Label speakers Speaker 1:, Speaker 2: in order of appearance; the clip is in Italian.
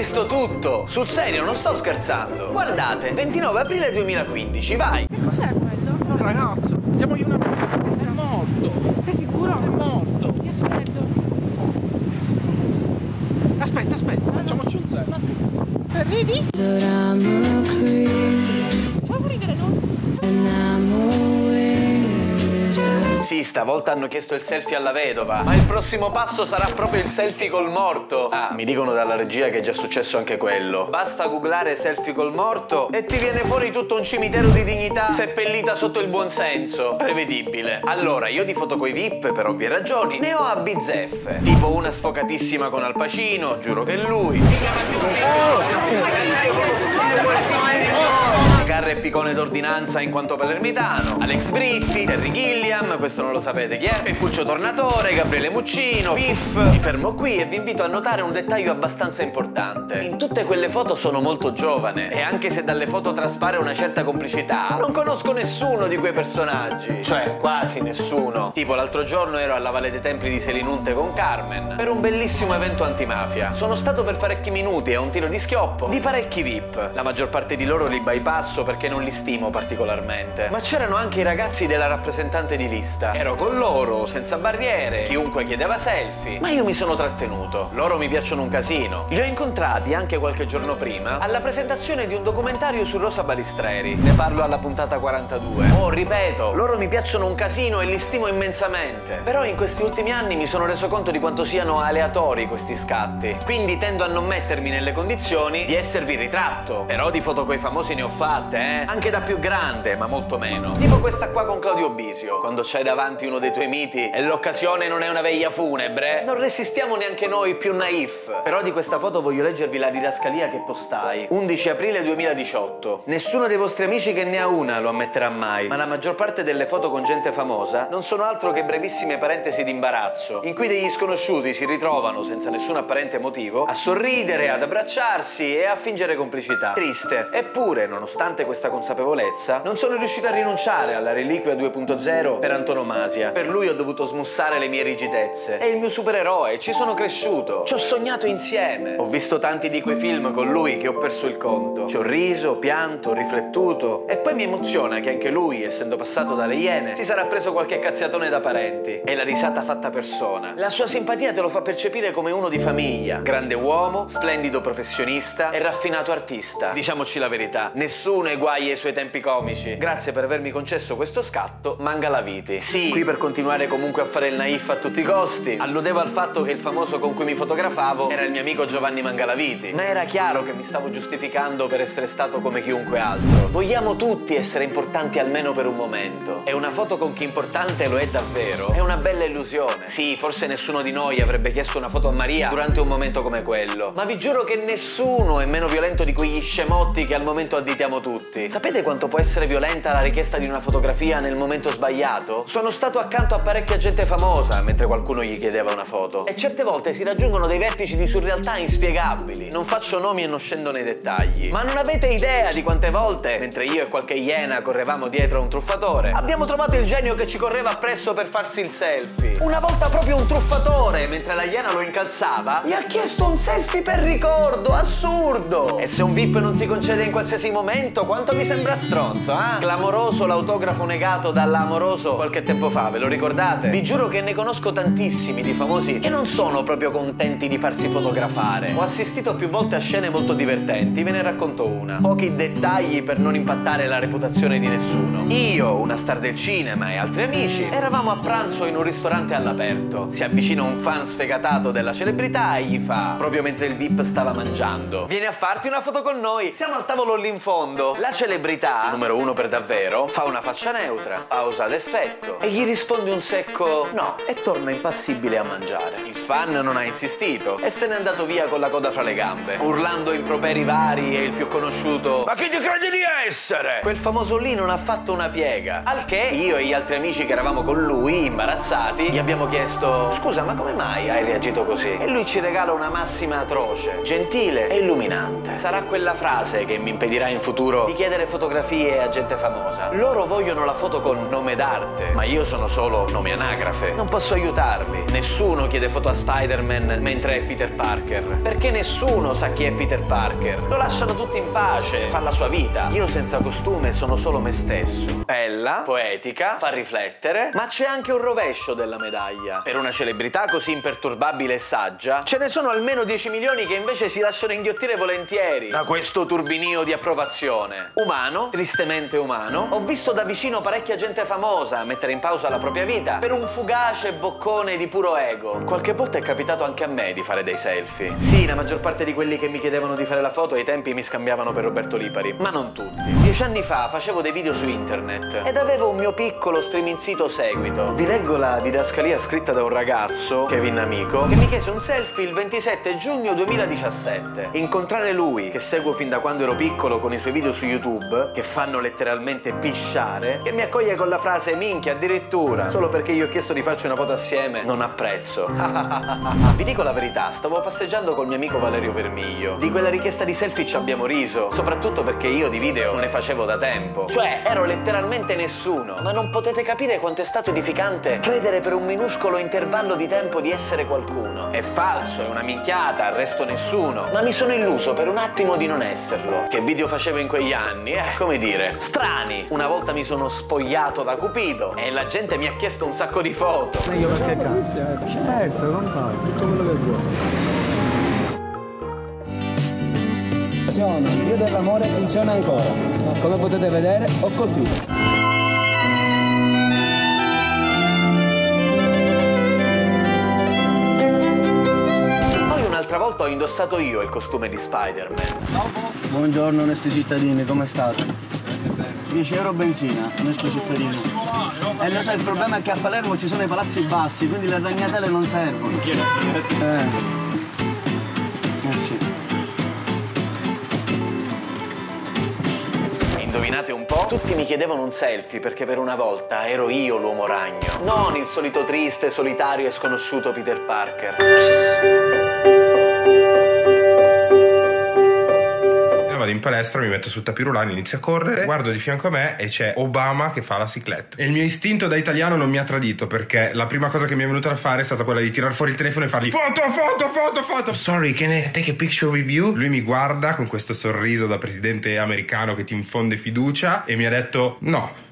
Speaker 1: visto tutto! Sul serio, non sto scherzando! Guardate, 29 aprile 2015, vai!
Speaker 2: Che cos'è quello?
Speaker 3: Un ragazzo, diamogli una... È morto!
Speaker 2: Sei sicuro?
Speaker 3: È morto!
Speaker 2: Ti aspetto.
Speaker 3: Aspetta, aspetta, facciamoci un selfie.
Speaker 2: Ridi? Facciamo ridere tu?
Speaker 1: Sì, stavolta hanno chiesto il selfie alla vedova, ma il prossimo passo sarà proprio il selfie col morto. Ah, mi dicono dalla regia che è già successo anche quello. Basta googlare selfie col morto e ti viene fuori tutto un cimitero di dignità seppellita sotto il buonsenso. Prevedibile. Allora, io di foto coi VIP, per ovvie ragioni, ne ho a bizzeffe. Tipo una sfocatissima con Al Pacino, giuro che è lui. Carre e Picone d'ordinanza in quanto palermitano, Alex Britti, Terry Gilliam, questo non lo sapete chi è, Peppuccio Tornatore, Gabriele Muccino, Piff. Mi fermo qui e vi invito a notare un dettaglio abbastanza importante. In tutte quelle foto sono molto giovane e anche se dalle foto traspare una certa complicità, non conosco nessuno di quei personaggi. Cioè, quasi nessuno. Tipo l'altro giorno ero alla Valle dei Templi di Selinunte con Carmen per un bellissimo evento antimafia. Sono stato per parecchi minuti a un tiro di schioppo di parecchi VIP. La maggior parte di loro li bypasso perché non li stimo particolarmente. Ma c'erano anche i ragazzi della rappresentante di lista. Ero con loro, senza barriere, chiunque chiedeva selfie. Ma io mi sono trattenuto. Loro mi piacciono un casino. Li ho incontrati anche qualche giorno prima alla presentazione di un documentario su Rosa Balistreri. Ne parlo alla puntata 42. Oh, ripeto, loro mi piacciono un casino e li stimo immensamente. Però in questi ultimi anni mi sono reso conto di quanto siano aleatori questi scatti. Quindi tendo a non mettermi nelle condizioni di esservi ritratto. Però di foto coi famosi ne ho fatte, eh? Anche da più grande, ma molto meno. Tipo questa qua con Claudio Bisio. Quando c'hai davanti uno dei tuoi miti e l'occasione non è una veglia funebre, non resistiamo neanche noi più naif. Però di questa foto voglio leggervi la didascalia che postai. 11 aprile 2018. Nessuno dei vostri amici che ne ha una lo ammetterà mai, ma la maggior parte delle foto con gente famosa non sono altro che brevissime parentesi di imbarazzo, in cui degli sconosciuti si ritrovano senza nessun apparente motivo a sorridere, ad abbracciarsi e a fingere complicità. Triste. Eppure, nonostante questa consapevolezza, non sono riuscito a rinunciare alla reliquia 2.0 per antonomasia. Per lui ho dovuto smussare le mie rigidezze. È il mio supereroe, ci sono cresciuto. Ci ho sognato insieme. Ho visto tanti di quei film con lui che ho perso il conto. Ci ho riso, pianto, riflettuto. E poi mi emoziona che anche lui, essendo passato dalle iene, si sarà preso qualche cazziatone da parenti. È la risata fatta persona. La sua simpatia te lo fa percepire come uno di famiglia. Grande uomo, splendido professionista e raffinato artista. Diciamoci la verità, nessuno eguaglia i suoi tempi comici. Grazie per avermi concesso questo scatto, manga la viti. Sì, qui per continuare comunque a fare il naif a tutti i costi, alludevo al fatto che il famoso con cui mi fotografavo era il mio amico Giovanni Mangalaviti. Ma era chiaro che mi stavo giustificando per essere stato come chiunque altro. Vogliamo tutti essere importanti almeno per un momento. E una foto con chi importante lo è davvero è una bella illusione. Sì, forse nessuno di noi avrebbe chiesto una foto a Maria durante un momento come quello. Ma vi giuro che nessuno è meno violento di quegli scemotti che al momento additiamo tutti. Sapete quanto può essere violenta la richiesta di una fotografia nel momento sbagliato? Sono stato accanto a parecchia gente famosa mentre qualcuno gli chiedeva una foto. E certe volte si raggiungono dei vertici di surrealtà inspiegabili. Non faccio nomi e non scendo nei dettagli. Ma non avete idea di quante volte, mentre io e qualche iena correvamo dietro a un truffatore, abbiamo trovato il genio che ci correva appresso per farsi il selfie. Una volta proprio un truffatore, mentre la iena lo incalzava, gli ha chiesto un selfie per ricordo. Assurdo! E se un VIP non si concede in qualsiasi momento, quanto vi sembra stronzo, eh? Clamoroso l'autografo negato dall'amoroso qualche tempo fa, ve lo ricordate? Vi giuro che ne conosco tantissimi di famosi che non sono proprio contenti di farsi fotografare. Ho assistito più volte a scene molto divertenti, ve ne racconto una. Pochi dettagli per non impattare la reputazione di nessuno. Io, una star del cinema e altri amici eravamo a pranzo in un ristorante all'aperto. Si avvicina un fan sfegatato della celebrità e gli fa, proprio mentre il VIP stava mangiando, vieni a farti una foto con noi. Siamo al tavolo lì in fondo. La celebrità, numero uno per davvero, fa una faccia neutra, pausa d'effetto e gli risponde un secco no e torna impassibile a mangiare. Il fan non ha insistito e se n'è andato via con la coda fra le gambe, urlando improperi vari e il più conosciuto Ma chi ti credi di essere? Quel famoso lì non ha fatto una piega. Al che io e gli altri amici che eravamo con lui, imbarazzati, gli abbiamo chiesto Scusa, ma come mai hai reagito così? E lui ci regala una massima atroce, gentile e illuminante. Sarà quella frase che mi impedirà in futuro libro di chiedere fotografie a gente famosa. Loro vogliono la foto con nome d'arte, ma io sono solo nome anagrafe. Non posso aiutarli. Nessuno chiede foto a Spider-Man mentre è Peter Parker. Perché nessuno sa chi è Peter Parker. Lo lasciano tutti in pace, fa la sua vita. Io senza costume sono solo me stesso. Bella, poetica, fa riflettere, ma c'è anche un rovescio della medaglia. Per una celebrità così imperturbabile e saggia, ce ne sono almeno 10 milioni che invece si lasciano inghiottire volentieri da questo turbinio di approvazione. Umano, tristemente umano, ho visto da vicino parecchia gente famosa mettere in pausa la propria vita per un fugace boccone di puro ego. Qualche volta è capitato anche a me di fare dei selfie. Sì, la maggior parte di quelli che mi chiedevano di fare la foto ai tempi mi scambiavano per Roberto Lipari, ma non tutti. Dieci anni fa facevo dei video su internet ed avevo un mio piccolo streaming sito seguito. Vi leggo la didascalia scritta da un ragazzo, Kevin Amico, che mi chiese un selfie il 27 giugno 2017. Incontrare lui, che seguo fin da quando ero piccolo con i suoi video su YouTube, che fanno letteralmente pisciare, che mi accoglie con la frase minchia addirittura, solo perché io ho chiesto di farci una foto assieme, non apprezzo. Vi dico la verità, stavo passeggiando col mio amico Valerio Vermiglio. Di quella richiesta di selfie ci abbiamo riso, soprattutto perché io di video non ne facevo da tempo. Cioè, ero letteralmente nessuno. Ma non potete capire quanto è stato edificante credere per un minuscolo intervallo di tempo di essere qualcuno. È falso, è una minchiata, arresto nessuno. Ma mi sono illuso per un attimo di non esserlo. Che video facevo in quegli anni? Eh, come dire, strani. Una volta mi sono spogliato da Cupido e la gente mi ha chiesto un sacco di foto.
Speaker 4: Meglio perché cazzo. Certo, non fa, tutto quello che vuoi.
Speaker 5: Funziona, il dio dell'amore funziona ancora. Come potete vedere, ho colpito.
Speaker 1: Indossato io il costume di Spider-Man.
Speaker 5: Buongiorno onesti cittadini, come state? 10 euro benzina, onesto cittadino. E lo sai, il problema è che a Palermo ci sono i palazzi bassi, quindi le ragnatele non servono. Eh. Eh sì.
Speaker 1: Indovinate un po'? Tutti mi chiedevano un selfie perché per una volta ero io l'uomo ragno, non il solito triste, solitario e sconosciuto Peter Parker.
Speaker 6: Vado in palestra, mi metto sul tapirulano, inizio a correre, guardo di fianco a me e c'è Obama che fa la cicletta. E il mio istinto da italiano non mi ha tradito perché la prima cosa che mi è venuta da fare è stata quella di tirar fuori il telefono e fargli foto, foto, foto, foto. Sorry, can I take a picture with you? Lui mi guarda con questo sorriso da presidente americano che ti infonde fiducia e mi ha detto no.